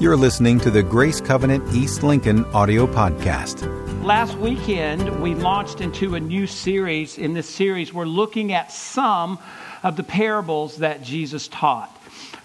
You're listening to the Grace Covenant East Lincoln audio podcast. Last weekend, we launched into a new series. In this series, we're looking at some of the parables that Jesus taught.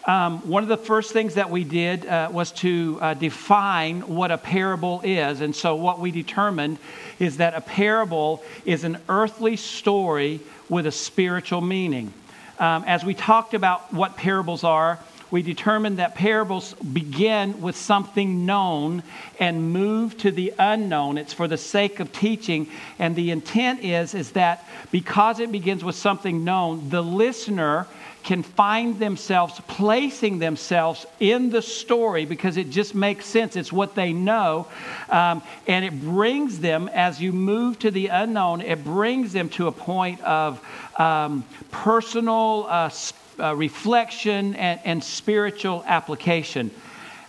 Um, one of the first things that we did uh, was to uh, define what a parable is. And so, what we determined is that a parable is an earthly story with a spiritual meaning. Um, as we talked about what parables are, we determined that parables begin with something known and move to the unknown. It's for the sake of teaching. And the intent is, is that because it begins with something known, the listener can find themselves placing themselves in the story because it just makes sense. It's what they know. Um, and it brings them, as you move to the unknown, it brings them to a point of um, personal, uh, uh, reflection and, and, spiritual application.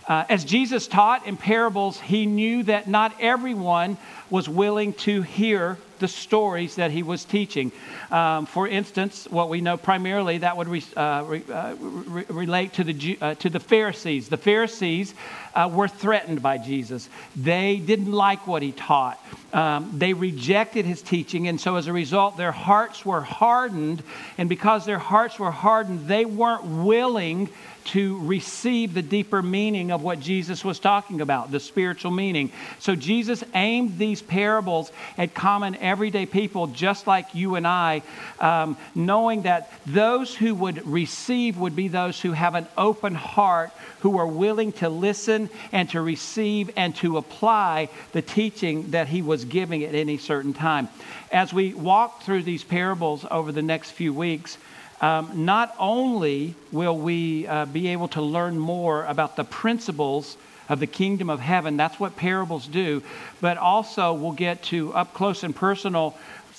Uh, as Jesus taught in parables, he knew that not everyone was willing to hear the stories that he was teaching. Um, for instance, what we know primarily that would re, uh, re, uh, re, relate to the, uh, to the Pharisees. The Pharisees uh, were threatened by Jesus, they didn't like what he taught. Um, they rejected his teaching, and so as a result, their hearts were hardened. And because their hearts were hardened, they weren't willing to receive the deeper meaning of what Jesus was talking about, the spiritual meaning. So Jesus aimed these parables at common everyday people just like you and I, um, knowing that those who would receive would be those who have an open heart, who are willing to listen and to receive and to apply the teaching that he was giving at any certain time. As we walk through these parables over the next few weeks, um, not only will we uh, be able to learn more about the principles of the kingdom of heaven, that's what parables do, but also we'll get to up close and personal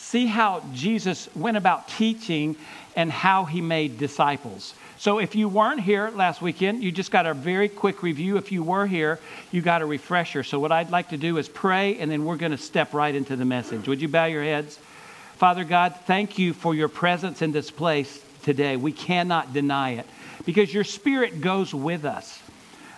see how Jesus went about teaching and how he made disciples. So if you weren't here last weekend, you just got a very quick review. If you were here, you got a refresher. So what I'd like to do is pray, and then we're going to step right into the message. Would you bow your heads? Father God, thank you for your presence in this place today. We cannot deny it because your spirit goes with us.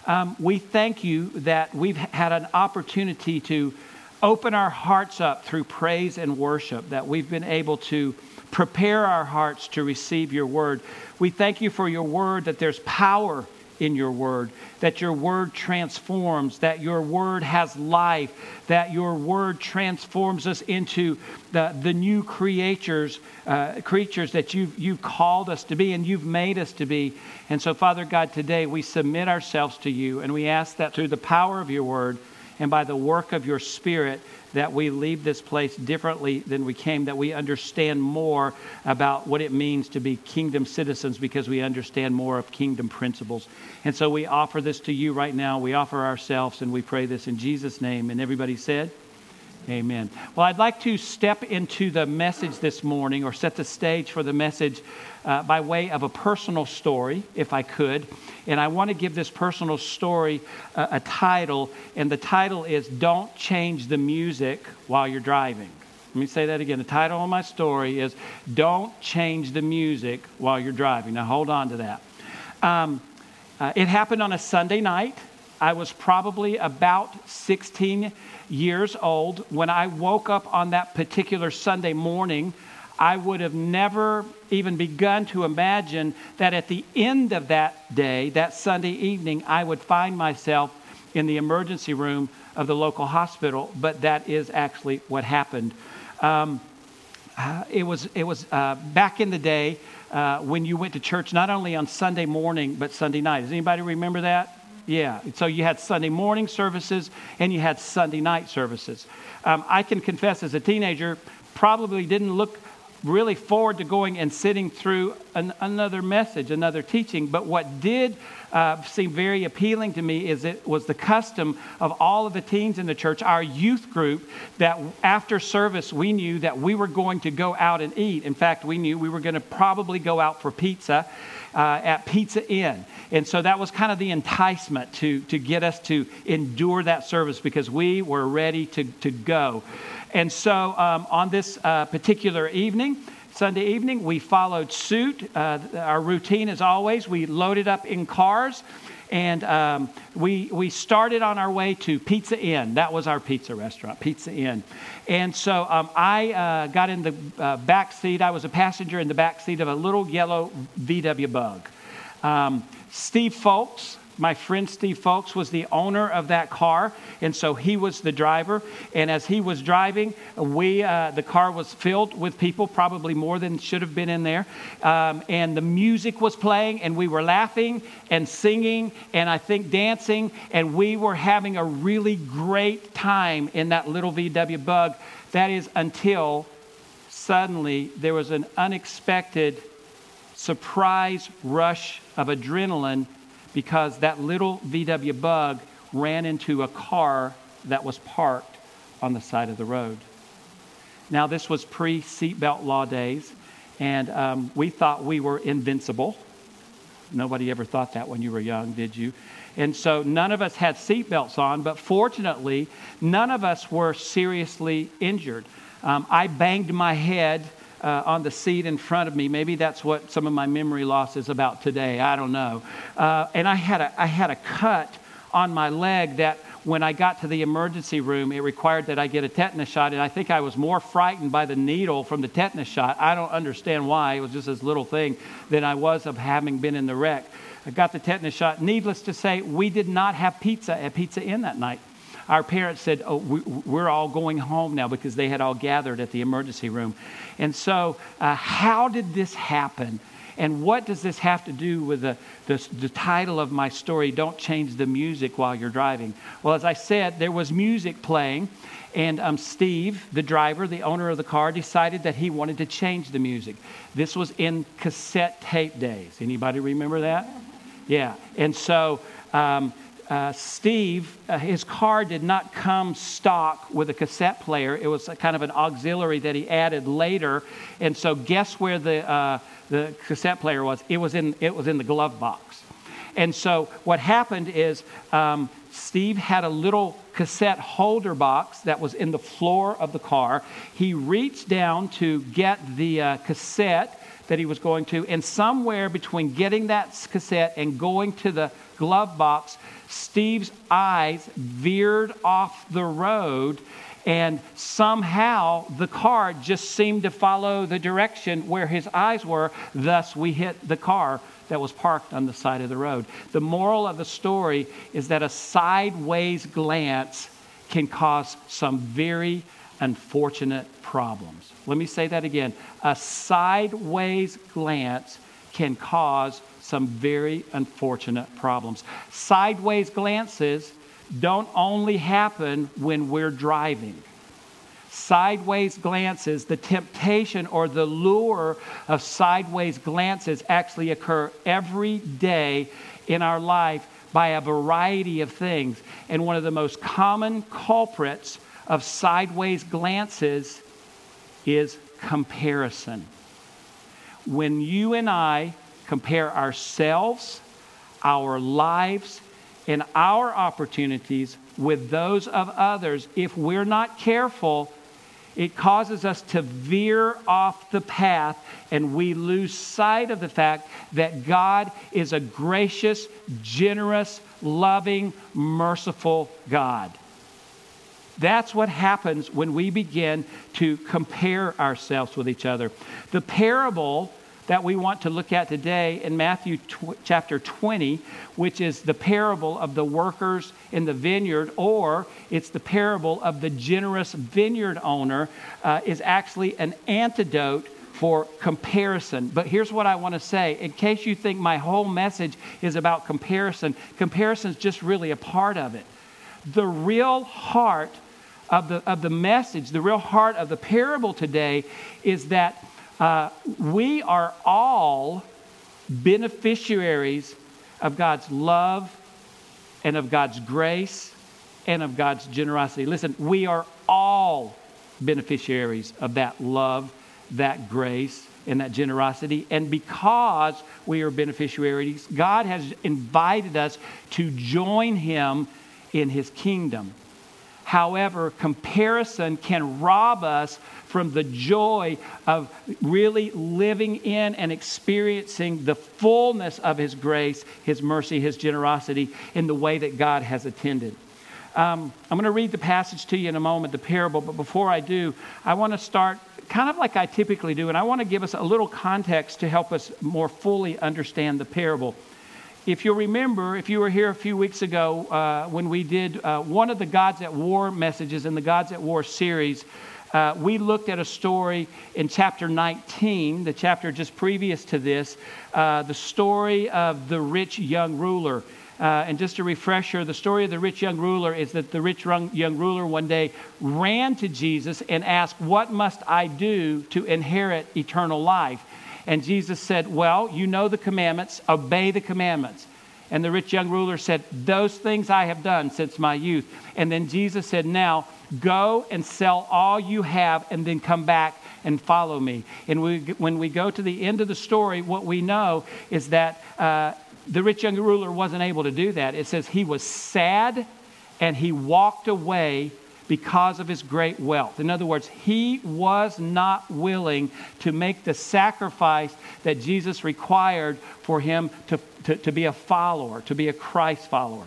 Um, we thank you that we've had an opportunity to open our hearts up through praise and worship, that we've been able to prepare our hearts to receive your word. We thank you for your word, that there's power in your word, that your word transforms, that your word has life, that your word transforms us into the, the new creatures, uh, creatures that you've, you've called us to be and you've made us to be. And so, Father God, today we submit ourselves to you and we ask that through the power of your word and by the work of your spirit, that we leave this place differently than we came, that we understand more about what it means to be kingdom citizens because we understand more of kingdom principles. And so we offer this to you right now. We offer ourselves and we pray this in Jesus' name. And everybody said, Amen. Well, I'd like to step into the message this morning or set the stage for the message uh, by way of a personal story, if I could. And I want to give this personal story uh, a title, and the title is Don't Change the Music While You're Driving. Let me say that again. The title of my story is Don't Change the Music While You're Driving. Now, hold on to that. Um, uh, it happened on a Sunday night. I was probably about 16 years old. When I woke up on that particular Sunday morning, I would have never even begun to imagine that at the end of that day, that Sunday evening, I would find myself in the emergency room of the local hospital. But that is actually what happened. Um, uh, it was, it was uh, back in the day uh, when you went to church, not only on Sunday morning, but Sunday night. Does anybody remember that? Yeah. So you had Sunday morning services and you had Sunday night services. Um, I can confess, as a teenager, probably didn't look really forward to going and sitting through an, another message, another teaching. But what did uh, seem very appealing to me is it was the custom of all of the teens in the church, our youth group, that after service we knew that we were going to go out and eat. In fact, we knew we were going to probably go out for pizza. Uh, at Pizza Inn. And so that was kind of the enticement to, to get us to endure that service because we were ready to, to go. And so um, on this uh, particular evening, Sunday evening, we followed suit. Uh, our routine, as always, we loaded up in cars and um, we, we started on our way to Pizza Inn. That was our pizza restaurant, Pizza Inn. And so um, I uh, got in the uh, back seat. I was a passenger in the back seat of a little yellow VW bug. Um, Steve Folks, my friend Steve Folks was the owner of that car, and so he was the driver. And as he was driving, we uh, the car was filled with people, probably more than should have been in there. Um, and the music was playing, and we were laughing and singing, and I think dancing, and we were having a really great time in that little VW Bug. That is until suddenly there was an unexpected surprise rush of adrenaline because that little VW bug ran into a car that was parked on the side of the road. Now, this was pre seatbelt law days, and um, we thought we were invincible. Nobody ever thought that when you were young, did you? And so none of us had seatbelts on, but fortunately, none of us were seriously injured. Um, I banged my head uh, on the seat in front of me. Maybe that's what some of my memory loss is about today. I don't know. Uh, and I had, a, I had a cut on my leg that when I got to the emergency room, it required that I get a tetanus shot. And I think I was more frightened by the needle from the tetanus shot. I don't understand why. It was just this little thing than I was of having been in the wreck. I got the tetanus shot. Needless to say, we did not have pizza at Pizza Inn that night our parents said, Oh, we, are all going home now because they had all gathered at the emergency room. And so, uh, how did this happen? And what does this have to do with the, the, the, title of my story, Don't Change the Music While You're Driving? Well, as I said, there was music playing, and um, Steve, the driver, the owner of the car, decided that he wanted to change the music. This was in cassette tape days. Anybody remember that? Yeah. And so um, uh, Steve, uh, his car did not come stock with a cassette player. It was kind of an auxiliary that he added later. And so, guess where the, uh, the cassette player was? It was, in, it was in the glove box. And so, what happened is um, Steve had a little cassette holder box that was in the floor of the car. He reached down to get the uh, cassette that he was going to, and somewhere between getting that cassette and going to the glove box, Steve's eyes veered off the road, and somehow the car just seemed to follow the direction where his eyes were. Thus, we hit the car that was parked on the side of the road. The moral of the story is that a sideways glance can cause some very unfortunate problems. Let me say that again. A sideways glance can cause some very unfortunate problems. Sideways glances don't only happen when we're driving. Sideways glances, the temptation or the lure of sideways glances actually occur every day in our life by a variety of things. And one of the most common culprits of sideways glances is comparison. When you and I compare ourselves, our lives, and our opportunities with those of others, if we're not careful, it causes us to veer off the path and we lose sight of the fact that God is a gracious, generous, loving, merciful God. That's what happens when we begin to compare ourselves with each other. The parable that we want to look at today in Matthew tw- chapter 20, which is the parable of the workers in the vineyard, or it's the parable of the generous vineyard owner, uh, is actually an antidote for comparison. But here's what I want to say in case you think my whole message is about comparison, comparison is just really a part of it. The real heart of the, of the message, the real heart of the parable today is that uh, we are all beneficiaries of God's love and of God's grace and of God's generosity. Listen, we are all beneficiaries of that love, that grace, and that generosity. And because we are beneficiaries, God has invited us to join Him in His kingdom. However, comparison can rob us from the joy of really living in and experiencing the fullness of His grace, His mercy, His generosity in the way that God has attended. Um, I'm going to read the passage to you in a moment, the parable, but before I do, I want to start kind of like I typically do, and I want to give us a little context to help us more fully understand the parable. If you'll remember, if you were here a few weeks ago uh, when we did uh, one of the Gods at War messages in the Gods at War series, uh, we looked at a story in chapter 19, the chapter just previous to this, uh, the story of the rich young ruler. Uh, and just a refresher, the story of the rich young ruler is that the rich young ruler one day ran to Jesus and asked, What must I do to inherit eternal life? And Jesus said, Well, you know the commandments, obey the commandments. And the rich young ruler said, Those things I have done since my youth. And then Jesus said, Now go and sell all you have and then come back and follow me. And we, when we go to the end of the story, what we know is that uh, the rich young ruler wasn't able to do that. It says he was sad and he walked away because of his great wealth. In other words, he was not willing to make the sacrifice that Jesus required for him to, to, to be a follower, to be a Christ follower.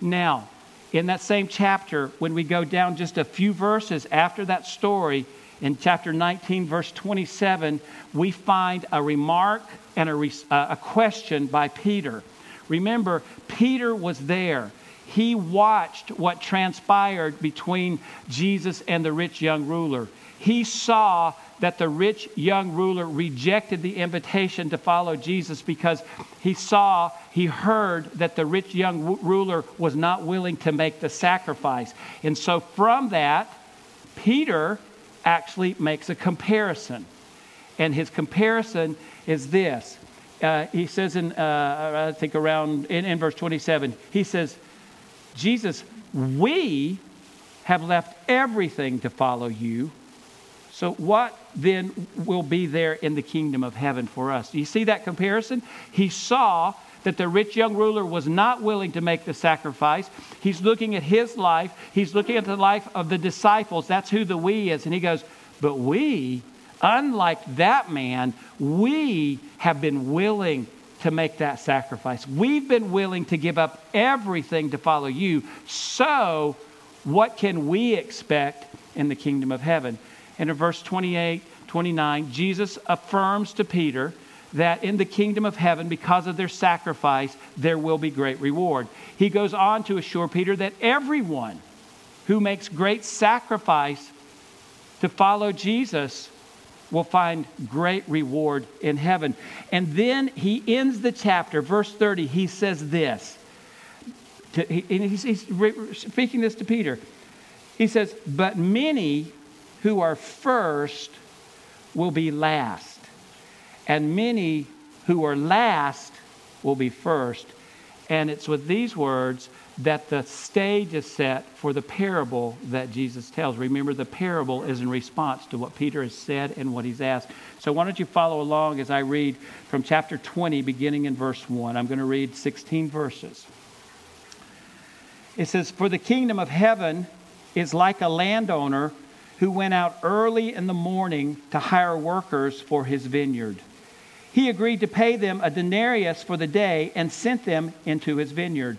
Now, in that same chapter, when we go down just a few verses after that story, in chapter 19, verse 27, we find a remark and a, a question by Peter. Remember, Peter was there he watched what transpired between Jesus and the rich young ruler. He saw that the rich young ruler rejected the invitation to follow Jesus because he saw, he heard that the rich young ruler was not willing to make the sacrifice. And so from that, Peter actually makes a comparison. And his comparison is this. Uh, he says in, uh, I think around in, in verse 27, he says, Jesus, we have left everything to follow you. So, what then will be there in the kingdom of heaven for us? Do you see that comparison? He saw that the rich young ruler was not willing to make the sacrifice. He's looking at his life, he's looking at the life of the disciples. That's who the we is. And he goes, But we, unlike that man, we have been willing to make that sacrifice. We've been willing to give up everything to follow you. So, what can we expect in the kingdom of heaven? And in verse 28, 29, Jesus affirms to Peter that in the kingdom of heaven, because of their sacrifice, there will be great reward. He goes on to assure Peter that everyone who makes great sacrifice to follow Jesus will find great reward in heaven. And then he ends the chapter, verse 30, he says this. To, he, he's, he's speaking this to Peter. He says, But many who are first will be last, and many who are last will be first. And it's with these words that the stage is set for the parable that Jesus tells. Remember, the parable is in response to what Peter has said and what he's asked. So, why don't you follow along as I read from chapter 20, beginning in verse 1. I'm going to read 16 verses. It says, For the kingdom of heaven is like a landowner who went out early in the morning to hire workers for his vineyard. He agreed to pay them a denarius for the day and sent them into his vineyard.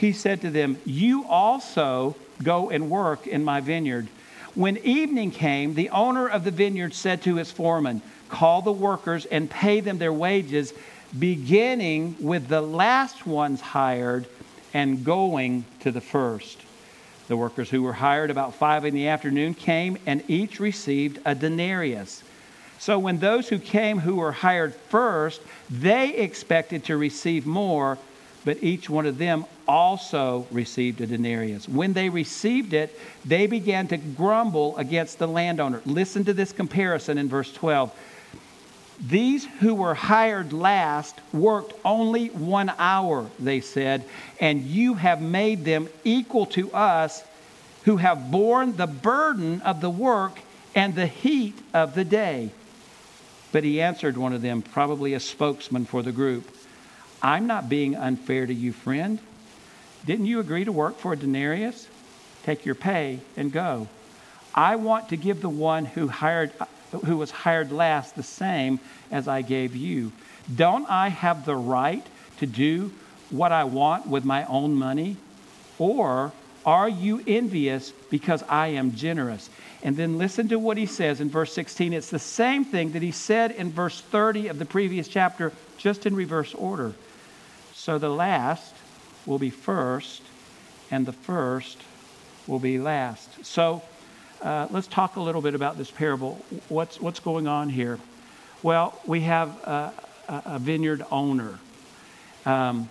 he said to them, You also go and work in my vineyard. When evening came, the owner of the vineyard said to his foreman, Call the workers and pay them their wages, beginning with the last ones hired and going to the first. The workers who were hired about five in the afternoon came and each received a denarius. So when those who came who were hired first, they expected to receive more but each one of them also received a denarius. When they received it, they began to grumble against the landowner. Listen to this comparison in verse 12. These who were hired last worked only one hour, they said, and you have made them equal to us who have borne the burden of the work and the heat of the day. But he answered one of them, probably a spokesman for the group I'm not being unfair to you, friend. Didn't you agree to work for a denarius? Take your pay and go. I want to give the one who hired who was hired last the same as I gave you. Don't I have the right to do what I want with my own money? Or are you envious because I am generous? And then listen to what he says in verse 16. It's the same thing that he said in verse 30 of the previous chapter, just in reverse order. So the last will be first, and the first will be last. So uh, let's talk a little bit about this parable. What's, what's going on here? Well, we have a, a vineyard owner, um,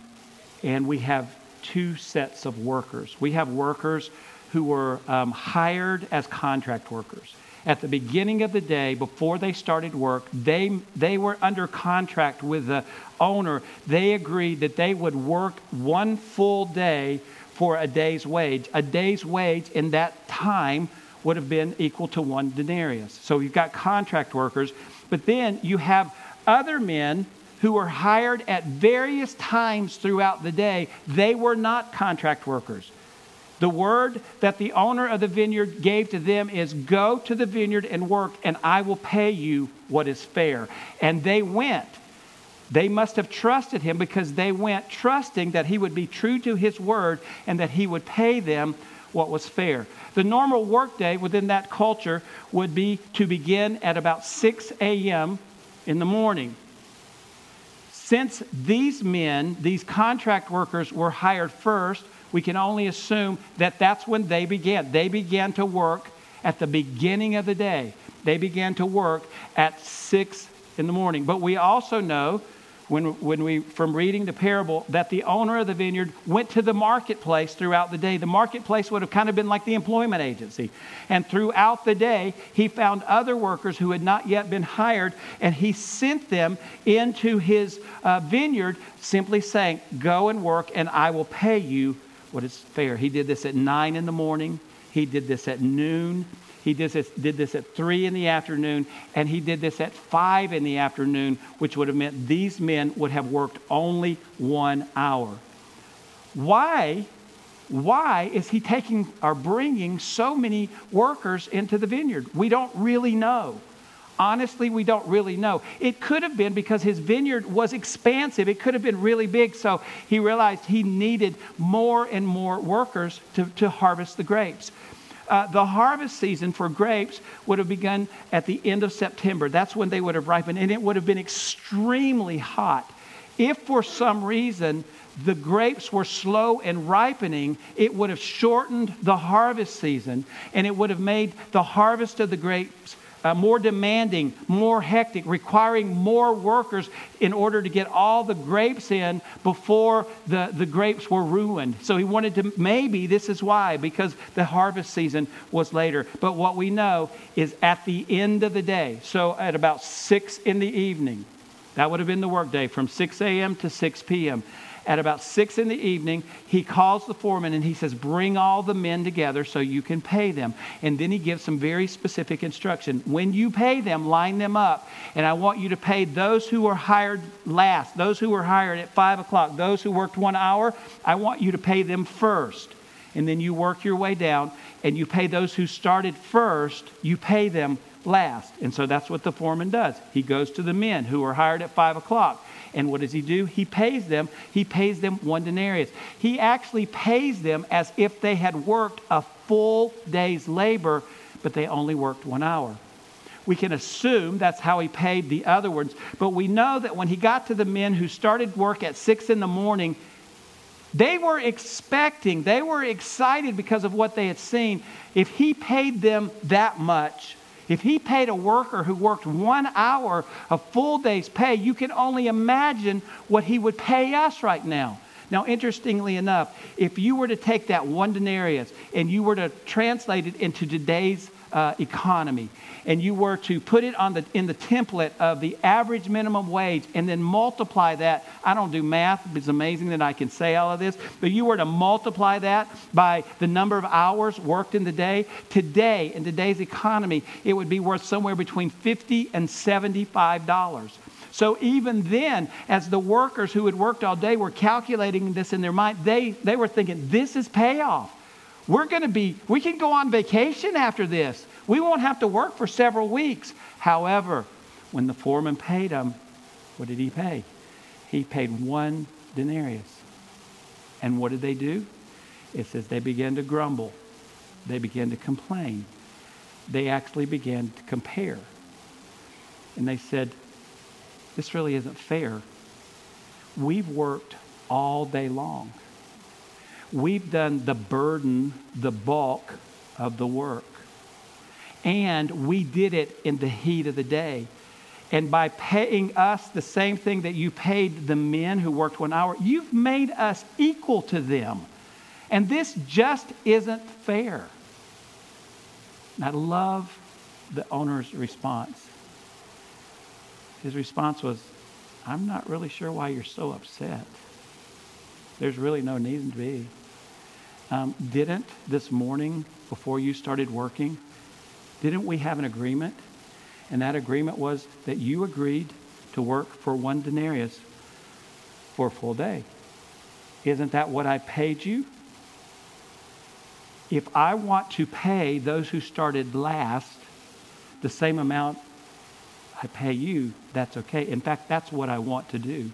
and we have two sets of workers. We have workers who were um, hired as contract workers. At the beginning of the day, before they started work, they, they were under contract with the owner. They agreed that they would work one full day for a day's wage. A day's wage in that time would have been equal to one denarius. So you've got contract workers, but then you have other men who were hired at various times throughout the day. They were not contract workers. The word that the owner of the vineyard gave to them is Go to the vineyard and work, and I will pay you what is fair. And they went. They must have trusted him because they went trusting that he would be true to his word and that he would pay them what was fair. The normal workday within that culture would be to begin at about 6 a.m. in the morning. Since these men, these contract workers, were hired first, we can only assume that that's when they began. They began to work at the beginning of the day. They began to work at 6 in the morning. But we also know when, when we, from reading the parable, that the owner of the vineyard went to the marketplace throughout the day. The marketplace would have kind of been like the employment agency. And throughout the day, he found other workers who had not yet been hired, and he sent them into his uh, vineyard, simply saying, Go and work, and I will pay you what is fair. He did this at nine in the morning, he did this at noon, he did this, did this at 3 in the afternoon, and he did this at 5 in the afternoon, which would have meant these men would have worked only one hour. Why? Why is he taking or bringing so many workers into the vineyard? We don't really know. Honestly, we don't really know. It could have been because his vineyard was expansive. It could have been really big. So he realized he needed more and more workers to, to harvest the grapes. Uh, the harvest season for grapes would have begun at the end of September. That's when they would have ripened, and it would have been extremely hot. If for some reason the grapes were slow in ripening, it would have shortened the harvest season, and it would have made the harvest of the grapes uh, more demanding, more hectic, requiring more workers in order to get all the grapes in before the, the grapes were ruined. So he wanted to, maybe this is why, because the harvest season was later. But what we know is at the end of the day, so at about 6 in the evening, that would have been the workday from 6 a.m. to 6 p.m at about six in the evening, he calls the foreman and he says, Bring all the men together so you can pay them. And then he gives some very specific instruction. When you pay them, line them up. And I want you to pay those who were hired last, those who were hired at five o'clock, those who worked one hour, I want you to pay them first. And then you work your way down and you pay those who started first, you pay them last. And so that's what the foreman does. He goes to the men who were hired at five o'clock. And what does he do? He pays them. He pays them one denarius. He actually pays them as if they had worked a full day's labor, but they only worked one hour. We can assume that's how he paid the other ones, but we know that when he got to the men who started work at six in the morning, they were expecting, they were excited because of what they had seen. If he paid them that much, if he paid a worker who worked one hour a full day's pay, you can only imagine what he would pay us right now. Now, interestingly enough, if you were to take that one denarius and you were to translate it into today's uh, economy, and you were to put it on the, in the template of the average minimum wage and then multiply that, I don't do math, it's amazing that I can say all of this, but you were to multiply that by the number of hours worked in the day, today, in today's economy, it would be worth somewhere between 50 and $75. So even then, as the workers who had worked all day were calculating this in their mind, they, they were thinking, this is payoff. We're going to be, we can go on vacation after this. We won't have to work for several weeks. However, when the foreman paid them, what did he pay? He paid one denarius. And what did they do? It says they began to grumble. They began to complain. They actually began to compare. And they said, This really isn't fair. We've worked all day long. We've done the burden, the bulk of the work. And we did it in the heat of the day. And by paying us the same thing that you paid the men who worked one hour, you've made us equal to them. And this just isn't fair. And I love the owner's response. His response was, I'm not really sure why you're so upset. There's really no need to be. Um, didn't this morning, before you started working, didn't we have an agreement? And that agreement was that you agreed to work for one denarius for a full day. Isn't that what I paid you? If I want to pay those who started last the same amount I pay you, that's okay. In fact, that's what I want to do.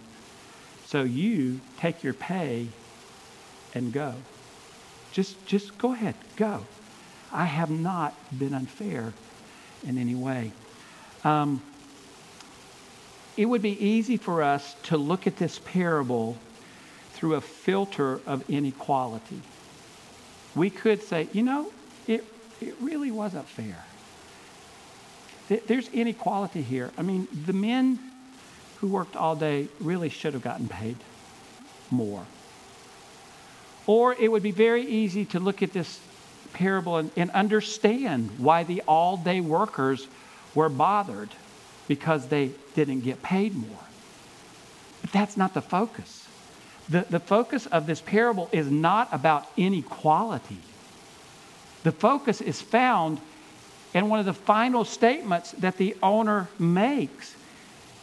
So you take your pay and go. Just, just go ahead, go. I have not been unfair in any way. Um, it would be easy for us to look at this parable through a filter of inequality. We could say, you know, it, it really wasn't fair. There's inequality here. I mean, the men who worked all day really should have gotten paid more. Or it would be very easy to look at this parable and, and understand why the all day workers were bothered because they didn't get paid more. But that's not the focus. The, the focus of this parable is not about inequality. The focus is found in one of the final statements that the owner makes.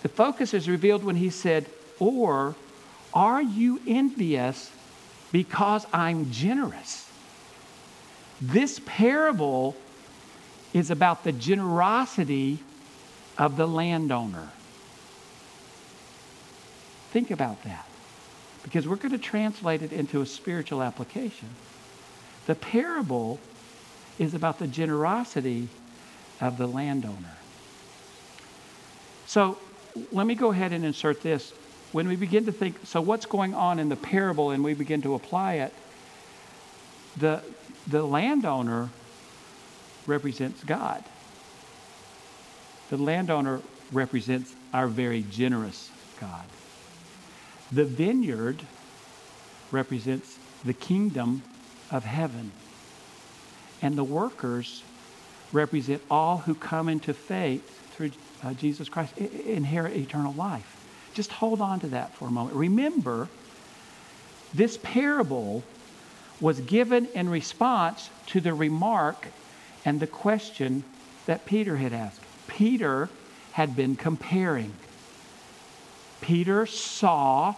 The focus is revealed when he said, Or are you envious because I'm generous. This parable is about the generosity of the landowner. Think about that because we're going to translate it into a spiritual application. The parable is about the generosity of the landowner. So let me go ahead and insert this when we begin to think, so what's going on in the parable and we begin to apply it, the, the landowner represents God. The landowner represents our very generous God. The vineyard represents the kingdom of heaven. And the workers represent all who come into faith through uh, Jesus Christ, inherit eternal life. Just hold on to that for a moment. Remember, this parable was given in response to the remark and the question that Peter had asked. Peter had been comparing. Peter saw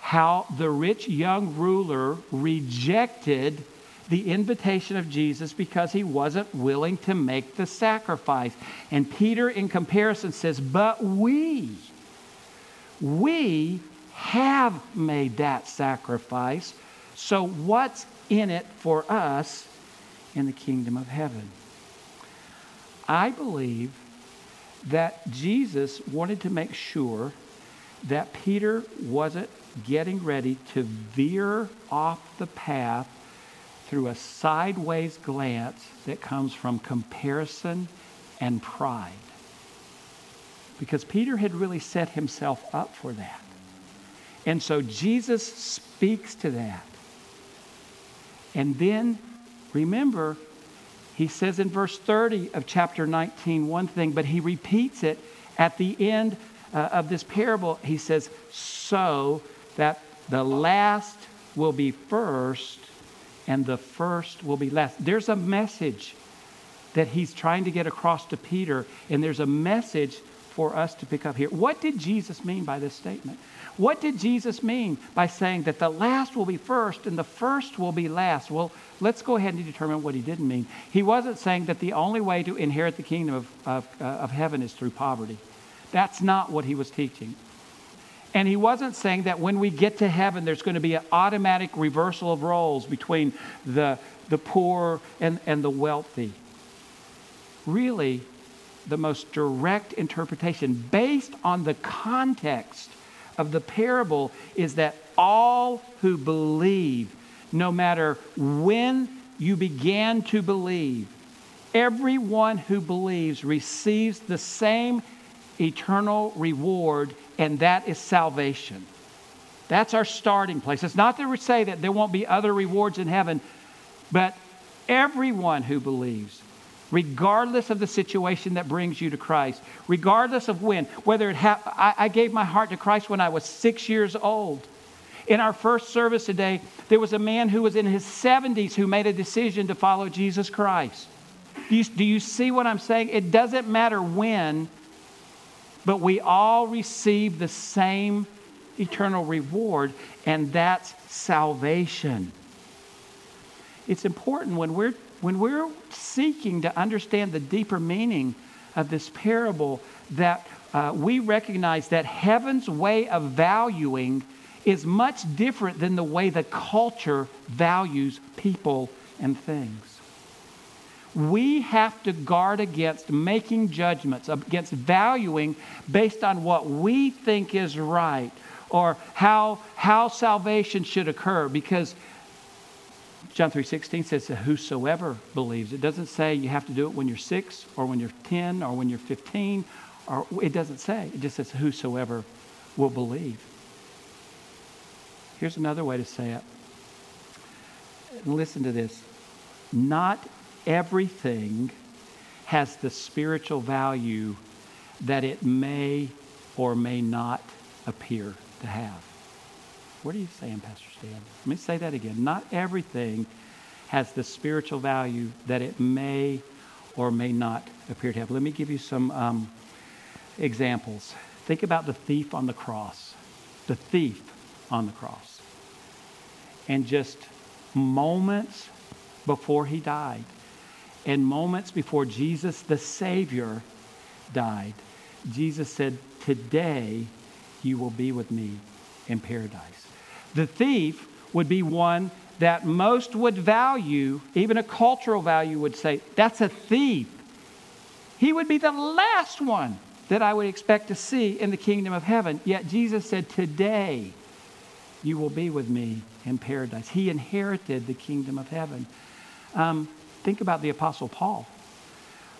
how the rich young ruler rejected the invitation of Jesus because he wasn't willing to make the sacrifice. And Peter, in comparison, says, But we, we have made that sacrifice. So, what's in it for us in the kingdom of heaven? I believe that Jesus wanted to make sure that Peter wasn't getting ready to veer off the path through a sideways glance that comes from comparison and pride because Peter had really set himself up for that. And so Jesus speaks to that. And then remember, he says in verse 30 of chapter 19 one thing, but he repeats it at the end uh, of this parable. He says, So that the last will be first and the first will be last. There's a message that he's trying to get across to Peter, and there's a message for us to pick up here. What did Jesus mean by this statement? What did Jesus mean by saying that the last will be first and the first will be last? Well, let's go ahead and determine what he didn't mean. He wasn't saying that the only way to inherit the kingdom of, of, uh, of heaven is through poverty. That's not what he was teaching. And he wasn't saying that when we get to heaven, there's going to be an automatic reversal of roles between the, the poor and, and the wealthy. Really, the most direct interpretation based on the context of the parable is that all who believe, no matter when you began to believe, everyone who believes receives the same eternal reward, and that is salvation. That's our starting place. It's not to say that there won't be other rewards in heaven, but everyone who believes regardless of the situation that brings you to Christ, regardless of when, whether it ha- I, I gave my heart to Christ when I was six years old. In our first service today, there was a man who was in his 70s who made a decision to follow Jesus Christ. Do you, do you see what I'm saying? It doesn't matter when, but we all receive the same eternal reward, and that's salvation. It's important when we're when we're seeking to understand the deeper meaning of this parable, that uh, we recognize that heaven's way of valuing is much different than the way the culture values people and things. We have to guard against making judgments, against valuing based on what we think is right or how, how salvation should occur because John 3.16 says that whosoever believes. It doesn't say you have to do it when you're 6 or when you're 10 or when you're 15. Or, it doesn't say. It just says whosoever will believe. Here's another way to say it. Listen to this. Not everything has the spiritual value that it may or may not appear to have. What are you saying, Pastor Stan? Let me say that again. Not everything has the spiritual value that it may or may not appear to have. Let me give you some um, examples. Think about the thief on the cross. The thief on the cross. And just moments before he died, and moments before Jesus, the Savior, died, Jesus said, Today you will be with me in paradise. The thief would be one that most would value, even a cultural value would say, that's a thief. He would be the last one that I would expect to see in the kingdom of heaven. Yet Jesus said, Today you will be with me in paradise. He inherited the kingdom of heaven. Um, think about the Apostle Paul.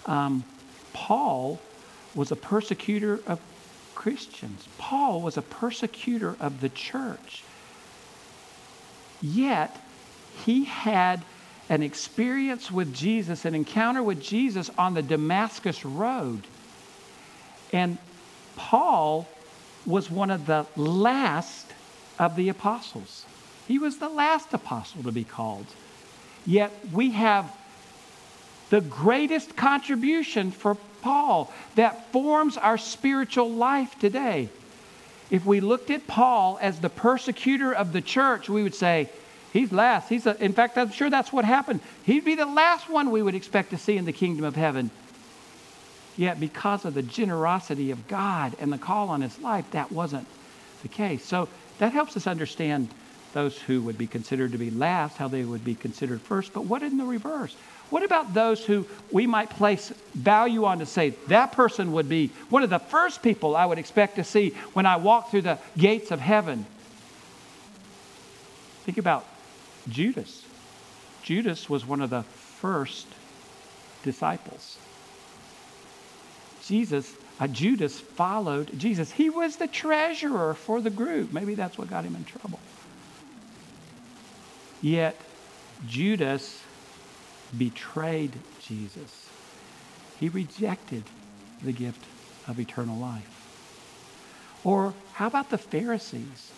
Um, Paul was a persecutor of Christians, Paul was a persecutor of the church. Yet, he had an experience with Jesus, an encounter with Jesus on the Damascus Road. And Paul was one of the last of the apostles. He was the last apostle to be called. Yet we have the greatest contribution for Paul that forms our spiritual life today. If we looked at Paul as the persecutor of the church, we would say, he's last. He's a, in fact, I'm sure that's what happened. He'd be the last one we would expect to see in the kingdom of heaven. Yet, because of the generosity of God and the call on his life, that wasn't the case. So that helps us understand those who would be considered to be last, how they would be considered first. But what in the reverse? What about those who we might place value on to say, that person would be one of the first people I would expect to see when I walk through the gates of heaven? Think about Judas. Judas was one of the first disciples. Jesus uh, Judas followed Jesus. He was the treasurer for the group. Maybe that's what got him in trouble. Yet Judas betrayed Jesus. He rejected the gift of eternal life. Or how about the Pharisees?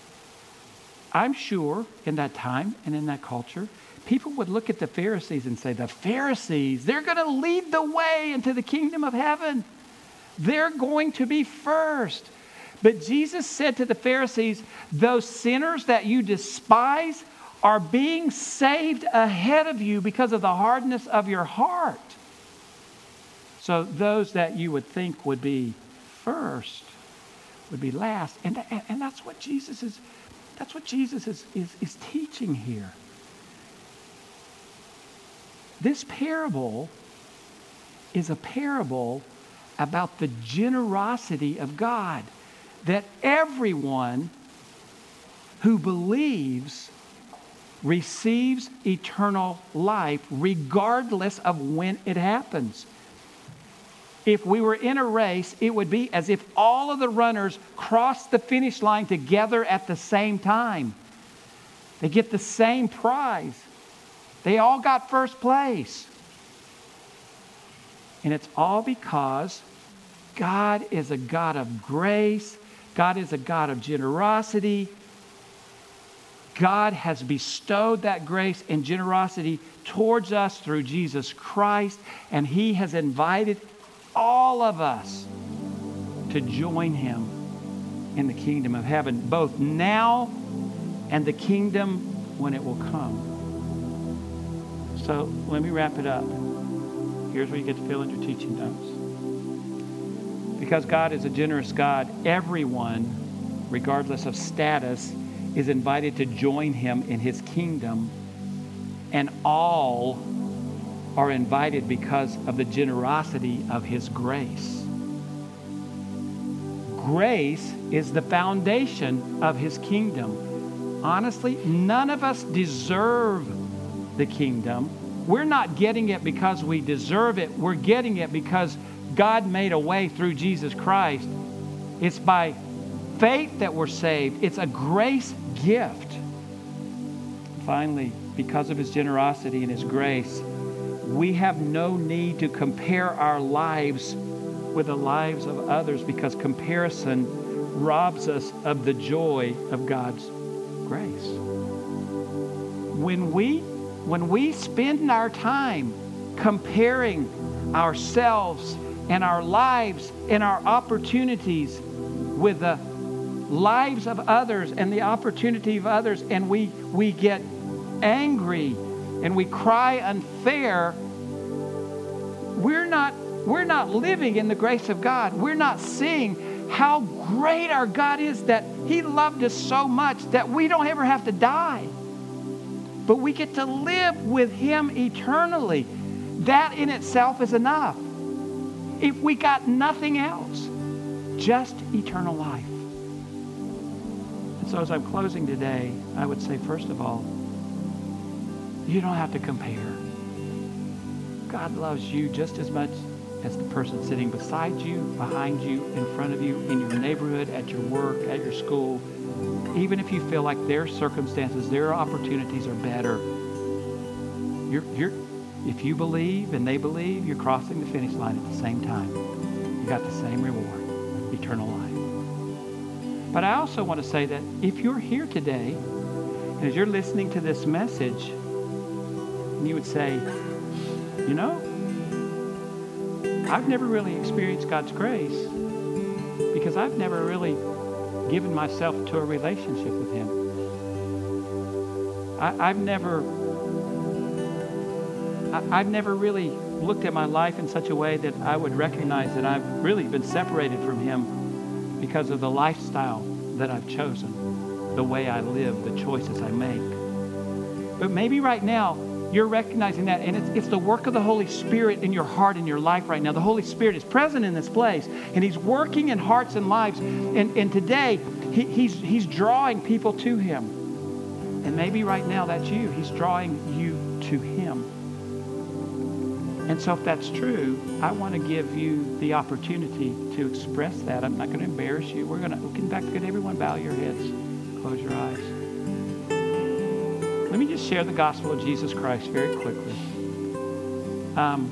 I'm sure in that time and in that culture, people would look at the Pharisees and say, The Pharisees, they're going to lead the way into the kingdom of heaven. They're going to be first. But Jesus said to the Pharisees, Those sinners that you despise are being saved ahead of you because of the hardness of your heart. So those that you would think would be first would be last. And, and that's what Jesus is, that's what Jesus is, is, is teaching here. This parable is a parable about the generosity of God, that everyone who believes receives eternal life regardless of when it happens. If we were in a race, it would be as if all of the runners crossed the finish line together at the same time. They get the same prize. They all got first place. And it's all because God is a God of grace, God is a God of generosity. God has bestowed that grace and generosity towards us through Jesus Christ, and He has invited all of us to join Him in the kingdom of heaven, both now and the kingdom when it will come. So let me wrap it up. Here's where you get to fill in your teaching notes. Because God is a generous God, everyone, regardless of status, is invited to join him in his kingdom, and all are invited because of the generosity of his grace. Grace is the foundation of his kingdom. Honestly, none of us deserve the kingdom. We're not getting it because we deserve it. We're getting it because God made a way through Jesus Christ. It's by faith that we're saved, it's a grace gift. Finally, because of his generosity and his grace, we have no need to compare our lives with the lives of others because comparison robs us of the joy of God's grace. When we when we spend our time comparing ourselves and our lives and our opportunities with the lives of others and the opportunity of others, and we, we get angry and we cry unfair, we're not, we're not living in the grace of God. We're not seeing how great our God is that He loved us so much that we don't ever have to die. But we get to live with Him eternally. That in itself is enough. If we got nothing else, just eternal life. So, as I'm closing today, I would say, first of all, you don't have to compare. God loves you just as much as the person sitting beside you, behind you, in front of you, in your neighborhood, at your work, at your school. Even if you feel like their circumstances, their opportunities are better, you're, you're, if you believe and they believe, you're crossing the finish line at the same time. You got the same reward, eternal life. But I also want to say that if you're here today, and as you're listening to this message, and you would say, you know, I've never really experienced God's grace because I've never really given myself to a relationship with Him. I, have never, I, I've never really looked at my life in such a way that I would recognize that I've really been separated from Him because of the lifestyle that I've chosen, the way I live, the choices I make. But maybe right now, you're recognizing that, and it's, it's the work of the Holy Spirit in your heart and your life right now. The Holy Spirit is present in this place, and He's working in hearts and lives. And, and today, he, he's, he's drawing people to Him. And maybe right now that's you. He's drawing you to Him. And so, if that's true, I want to give you the opportunity to express that. I'm not going to embarrass you. We're going to, in fact, could everyone bow your heads, close your eyes. Let me just share the gospel of Jesus Christ very quickly. Um,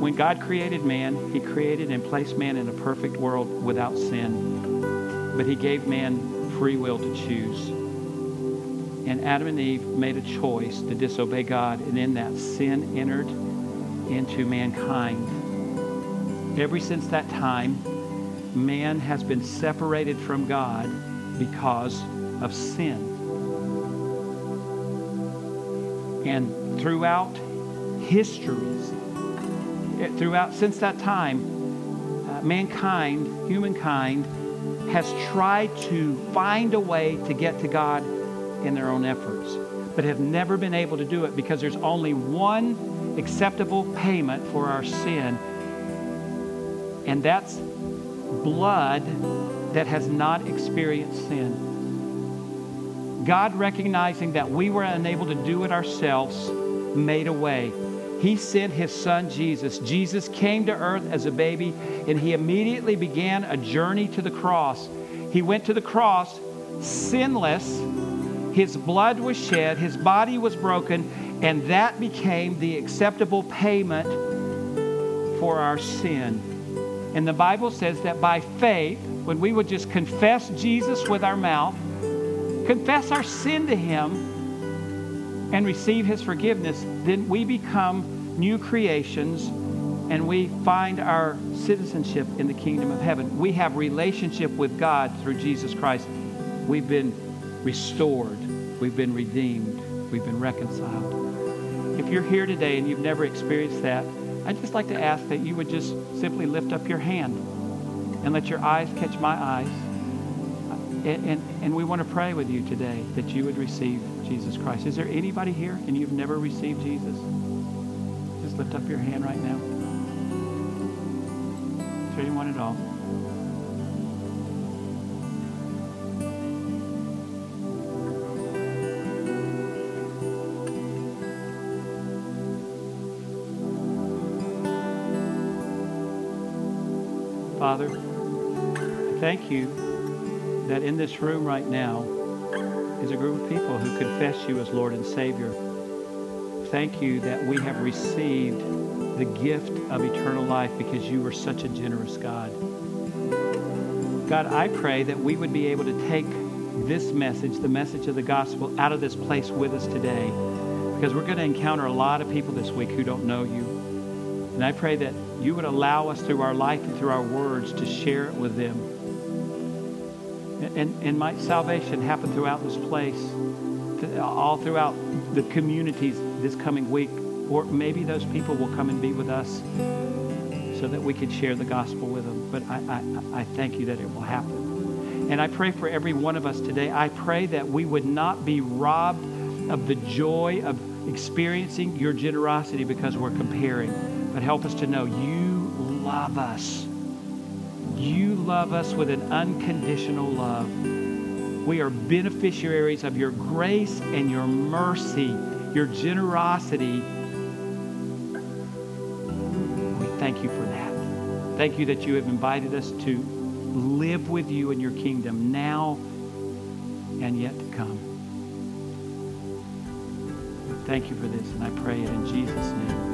when God created man, he created and placed man in a perfect world without sin. But he gave man free will to choose. And Adam and Eve made a choice to disobey God, and in that sin entered into mankind. Ever since that time, man has been separated from God because of sin. And throughout histories, eh, throughout since that time, uh, mankind, humankind, has tried to find a way to get to God in their own efforts, but have never been able to do it because there's only one acceptable payment for our sin, and that's blood that has not experienced sin. God, recognizing that we were unable to do it ourselves, made a way. He sent his son Jesus. Jesus came to earth as a baby, and he immediately began a journey to the cross. He went to the cross sinless his blood was shed, his body was broken, and that became the acceptable payment for our sin. And the Bible says that by faith, when we would just confess Jesus with our mouth, confess our sin to him, and receive his forgiveness, then we become new creations and we find our citizenship in the kingdom of heaven. We have relationship with God through Jesus Christ. We've been restored. We've been redeemed. We've been reconciled. If you're here today and you've never experienced that, I'd just like to ask that you would just simply lift up your hand and let your eyes catch my eyes. And, and, and, we want to pray with you today that you would receive Jesus Christ. Is there anybody here and you've never received Jesus? Just lift up your hand right now. Is there anyone at all? Thank you that in this room right now is a group of people who confess you as Lord and Savior. Thank you that we have received the gift of eternal life because you are such a generous God. God, I pray that we would be able to take this message, the message of the gospel, out of this place with us today because we're going to encounter a lot of people this week who don't know you. And I pray that you would allow us through our life and through our words to share it with them. And, and might salvation happen throughout this place, all throughout the communities this coming week. Or maybe those people will come and be with us so that we can share the gospel with them. But I, I, I thank you that it will happen. And I pray for every one of us today. I pray that we would not be robbed of the joy of experiencing your generosity because we're comparing but help us to know you love us. You love us with an unconditional love. We are beneficiaries of your grace and your mercy, your generosity. We thank you for that. Thank you that you have invited us to live with you in your kingdom now and yet to come. Thank you for this, and I pray it in Jesus' name.